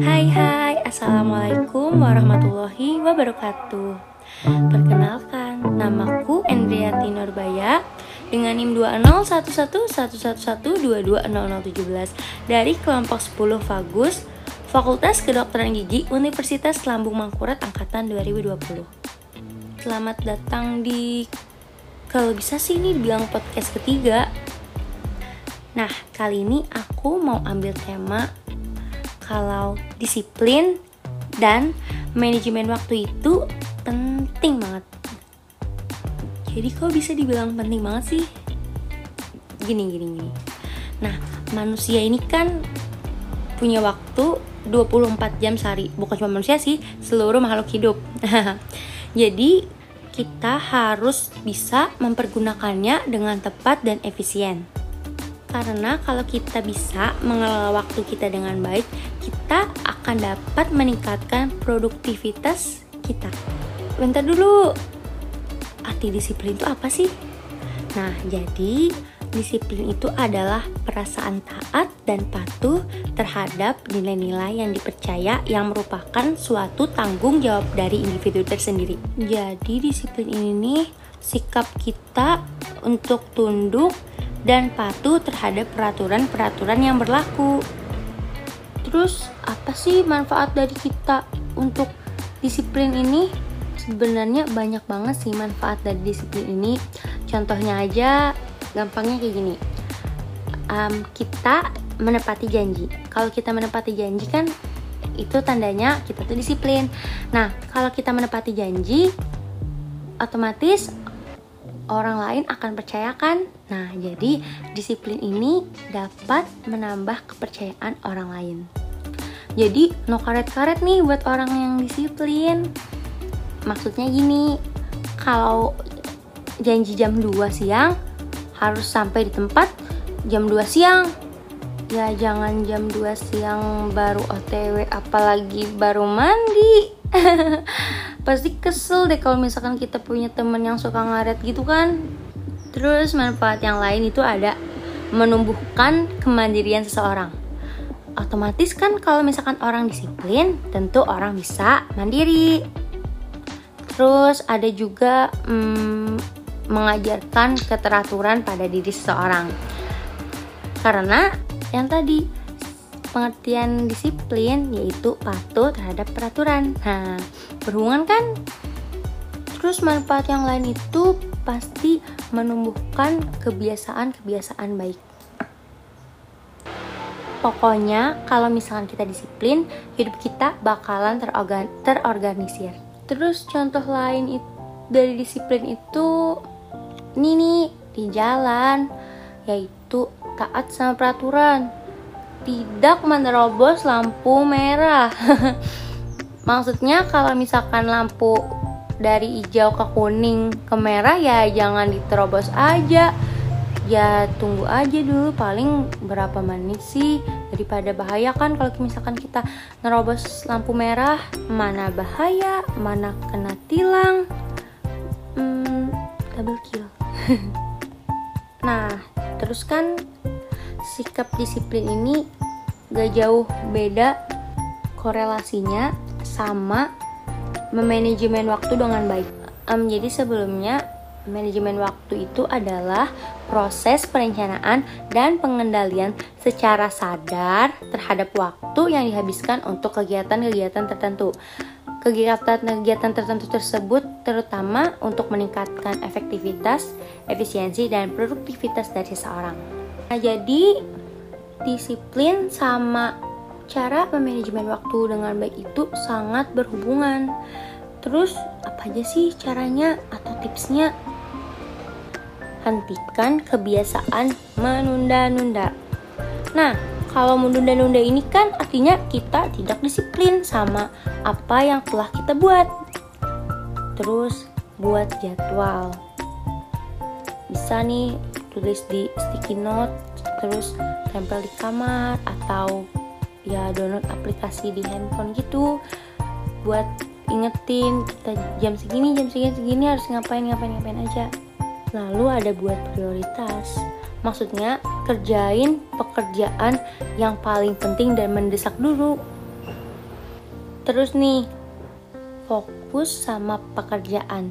Hai hai, Assalamualaikum warahmatullahi wabarakatuh. Perkenalkan, namaku Endriati Nurbaya dengan NIM 2011111220017 dari kelompok 10 Fagus Fakultas Kedokteran Gigi Universitas Lambung Mangkurat Angkatan 2020 Selamat datang di kalau bisa sih ini dibilang podcast ketiga. Nah, kali ini aku mau ambil tema kalau disiplin dan manajemen waktu itu penting banget. Jadi kok bisa dibilang penting banget sih? Gini gini gini. Nah, manusia ini kan punya waktu 24 jam sehari. Bukan cuma manusia sih, seluruh makhluk hidup. Jadi, kita harus bisa mempergunakannya dengan tepat dan efisien. Karena kalau kita bisa mengelola waktu kita dengan baik, kita akan dapat meningkatkan produktivitas kita. Bentar dulu, arti disiplin itu apa sih? Nah, jadi disiplin itu adalah perasaan taat dan patuh terhadap nilai-nilai yang dipercaya yang merupakan suatu tanggung jawab dari individu tersendiri. Jadi disiplin ini nih sikap kita untuk tunduk dan patuh terhadap peraturan-peraturan yang berlaku. Terus, apa sih manfaat dari kita untuk disiplin ini? Sebenarnya banyak banget sih manfaat dari disiplin ini. Contohnya aja, gampangnya kayak gini. Um, kita menepati janji. Kalau kita menepati janji kan itu tandanya kita tuh disiplin. Nah, kalau kita menepati janji, otomatis orang lain akan percayakan. Nah, jadi disiplin ini dapat menambah kepercayaan orang lain. Jadi, no karet-karet nih buat orang yang disiplin. Maksudnya gini, kalau janji jam 2 siang harus sampai di tempat jam 2 siang. Ya jangan jam 2 siang baru OTW apalagi baru mandi. pasti kesel deh kalau misalkan kita punya temen yang suka ngaret gitu kan. Terus manfaat yang lain itu ada menumbuhkan kemandirian seseorang. Otomatis kan kalau misalkan orang disiplin tentu orang bisa mandiri. Terus ada juga hmm, mengajarkan keteraturan pada diri seseorang. Karena yang tadi pengertian disiplin yaitu patuh terhadap peraturan. Nah, berhubungan kan? Terus manfaat yang lain itu pasti menumbuhkan kebiasaan-kebiasaan baik. Pokoknya kalau misalkan kita disiplin, hidup kita bakalan terorgan terorganisir. Terus contoh lain dari disiplin itu ini nih di jalan yaitu taat sama peraturan tidak menerobos lampu merah. Maksudnya kalau misalkan lampu dari hijau ke kuning ke merah ya jangan diterobos aja. Ya tunggu aja dulu paling berapa menit sih daripada bahaya kan kalau misalkan kita nerobos lampu merah mana bahaya mana kena tilang hmm, double kill nah terus kan sikap disiplin ini gak jauh beda korelasinya sama memanajemen waktu dengan baik. Um, jadi sebelumnya manajemen waktu itu adalah proses perencanaan dan pengendalian secara sadar terhadap waktu yang dihabiskan untuk kegiatan-kegiatan tertentu. Kegiatan-kegiatan tertentu tersebut terutama untuk meningkatkan efektivitas, efisiensi, dan produktivitas dari seseorang. Nah, jadi disiplin sama cara memanajemen waktu dengan baik itu sangat berhubungan. Terus apa aja sih caranya atau tipsnya? Hentikan kebiasaan menunda-nunda. Nah, kalau menunda-nunda ini kan artinya kita tidak disiplin sama apa yang telah kita buat. Terus buat jadwal. Bisa nih tulis di sticky note terus tempel di kamar atau ya download aplikasi di handphone gitu. Buat ingetin kita jam segini jam segini segini harus ngapain ngapain ngapain aja. Lalu ada buat prioritas. Maksudnya kerjain pekerjaan yang paling penting dan mendesak dulu. Terus nih fokus sama pekerjaan.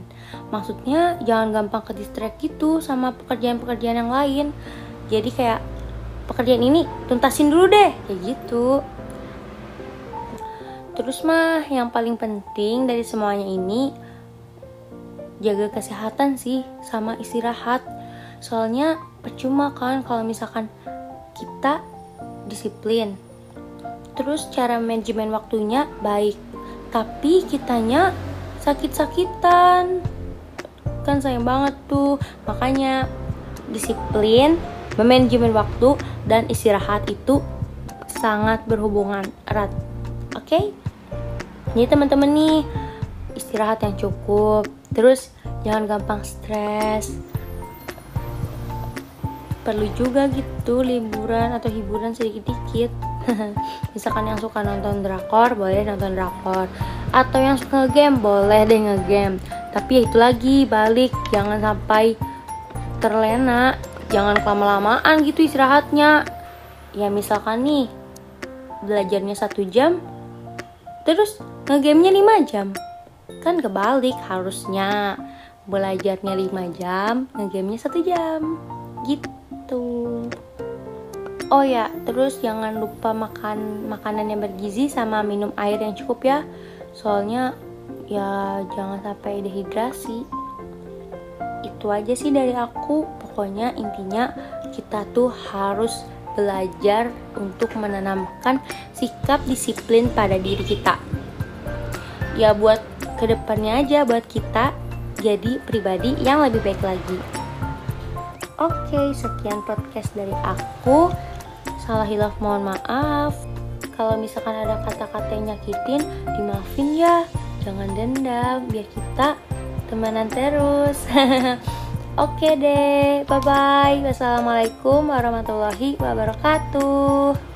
Maksudnya jangan gampang ke distract gitu sama pekerjaan-pekerjaan yang lain. Jadi kayak pekerjaan ini tuntasin dulu deh kayak gitu. Terus mah yang paling penting dari semuanya ini jaga kesehatan sih sama istirahat. Soalnya percuma kan kalau misalkan kita disiplin. Terus cara manajemen waktunya baik tapi kitanya sakit-sakitan. Kan sayang banget tuh. Makanya disiplin manajemen waktu dan istirahat itu sangat berhubungan erat. Oke? Okay? jadi teman-teman nih istirahat yang cukup. Terus jangan gampang stres. Perlu juga gitu liburan atau hiburan sedikit-dikit misalkan yang suka nonton drakor boleh nonton drakor. Atau yang suka ngegame boleh deh ngegame. Tapi ya itu lagi balik. Jangan sampai terlena. Jangan kelama-lamaan gitu istirahatnya. Ya misalkan nih belajarnya satu jam terus ngegamenya 5 jam. Kan kebalik harusnya. Belajarnya 5 jam ngegamenya satu jam. Gitu Oh ya, terus jangan lupa makan makanan yang bergizi sama minum air yang cukup ya. Soalnya ya jangan sampai dehidrasi. Itu aja sih dari aku. Pokoknya intinya kita tuh harus belajar untuk menanamkan sikap disiplin pada diri kita. Ya buat ke depannya aja buat kita jadi pribadi yang lebih baik lagi. Oke, sekian podcast dari aku salah hilaf mohon maaf. Kalau misalkan ada kata-kata yang nyakitin dimaafin ya. Jangan dendam biar kita temenan terus. Oke deh bye bye wassalamualaikum warahmatullahi wabarakatuh